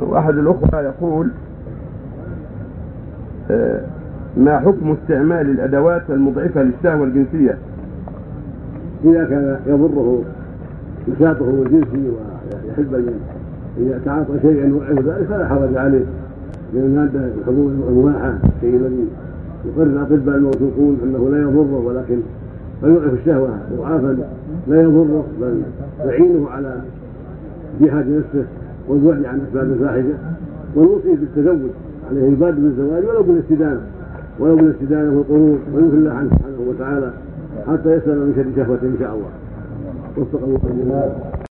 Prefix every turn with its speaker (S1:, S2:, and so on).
S1: واحد الأخوة يقول آه، ما حكم استعمال الأدوات المضعفة للشهوة الجنسية؟
S2: إذا كان يضره نشاطه الجنسي ويحب أن يتعاطى شيئا يوعظ ذلك فلا حرج عليه. من المادة الحبوب المباحة الشيء الذي يقرر الأطباء الموثوقون أنه لا يضره ولكن فيضعف الشهوة إضعافا لا يضره بل يعينه على جهاد نفسه. والبعد عن أسباب الفاحشة ونوصيه بالتزوج عليه يبادر بالزواج ولو بالاستدانة ولو بالاستدانة والقرون ويوفي الله عنه سبحانه وتعالى حتى يسلم من شر شهوته إن شاء الله. وفق الله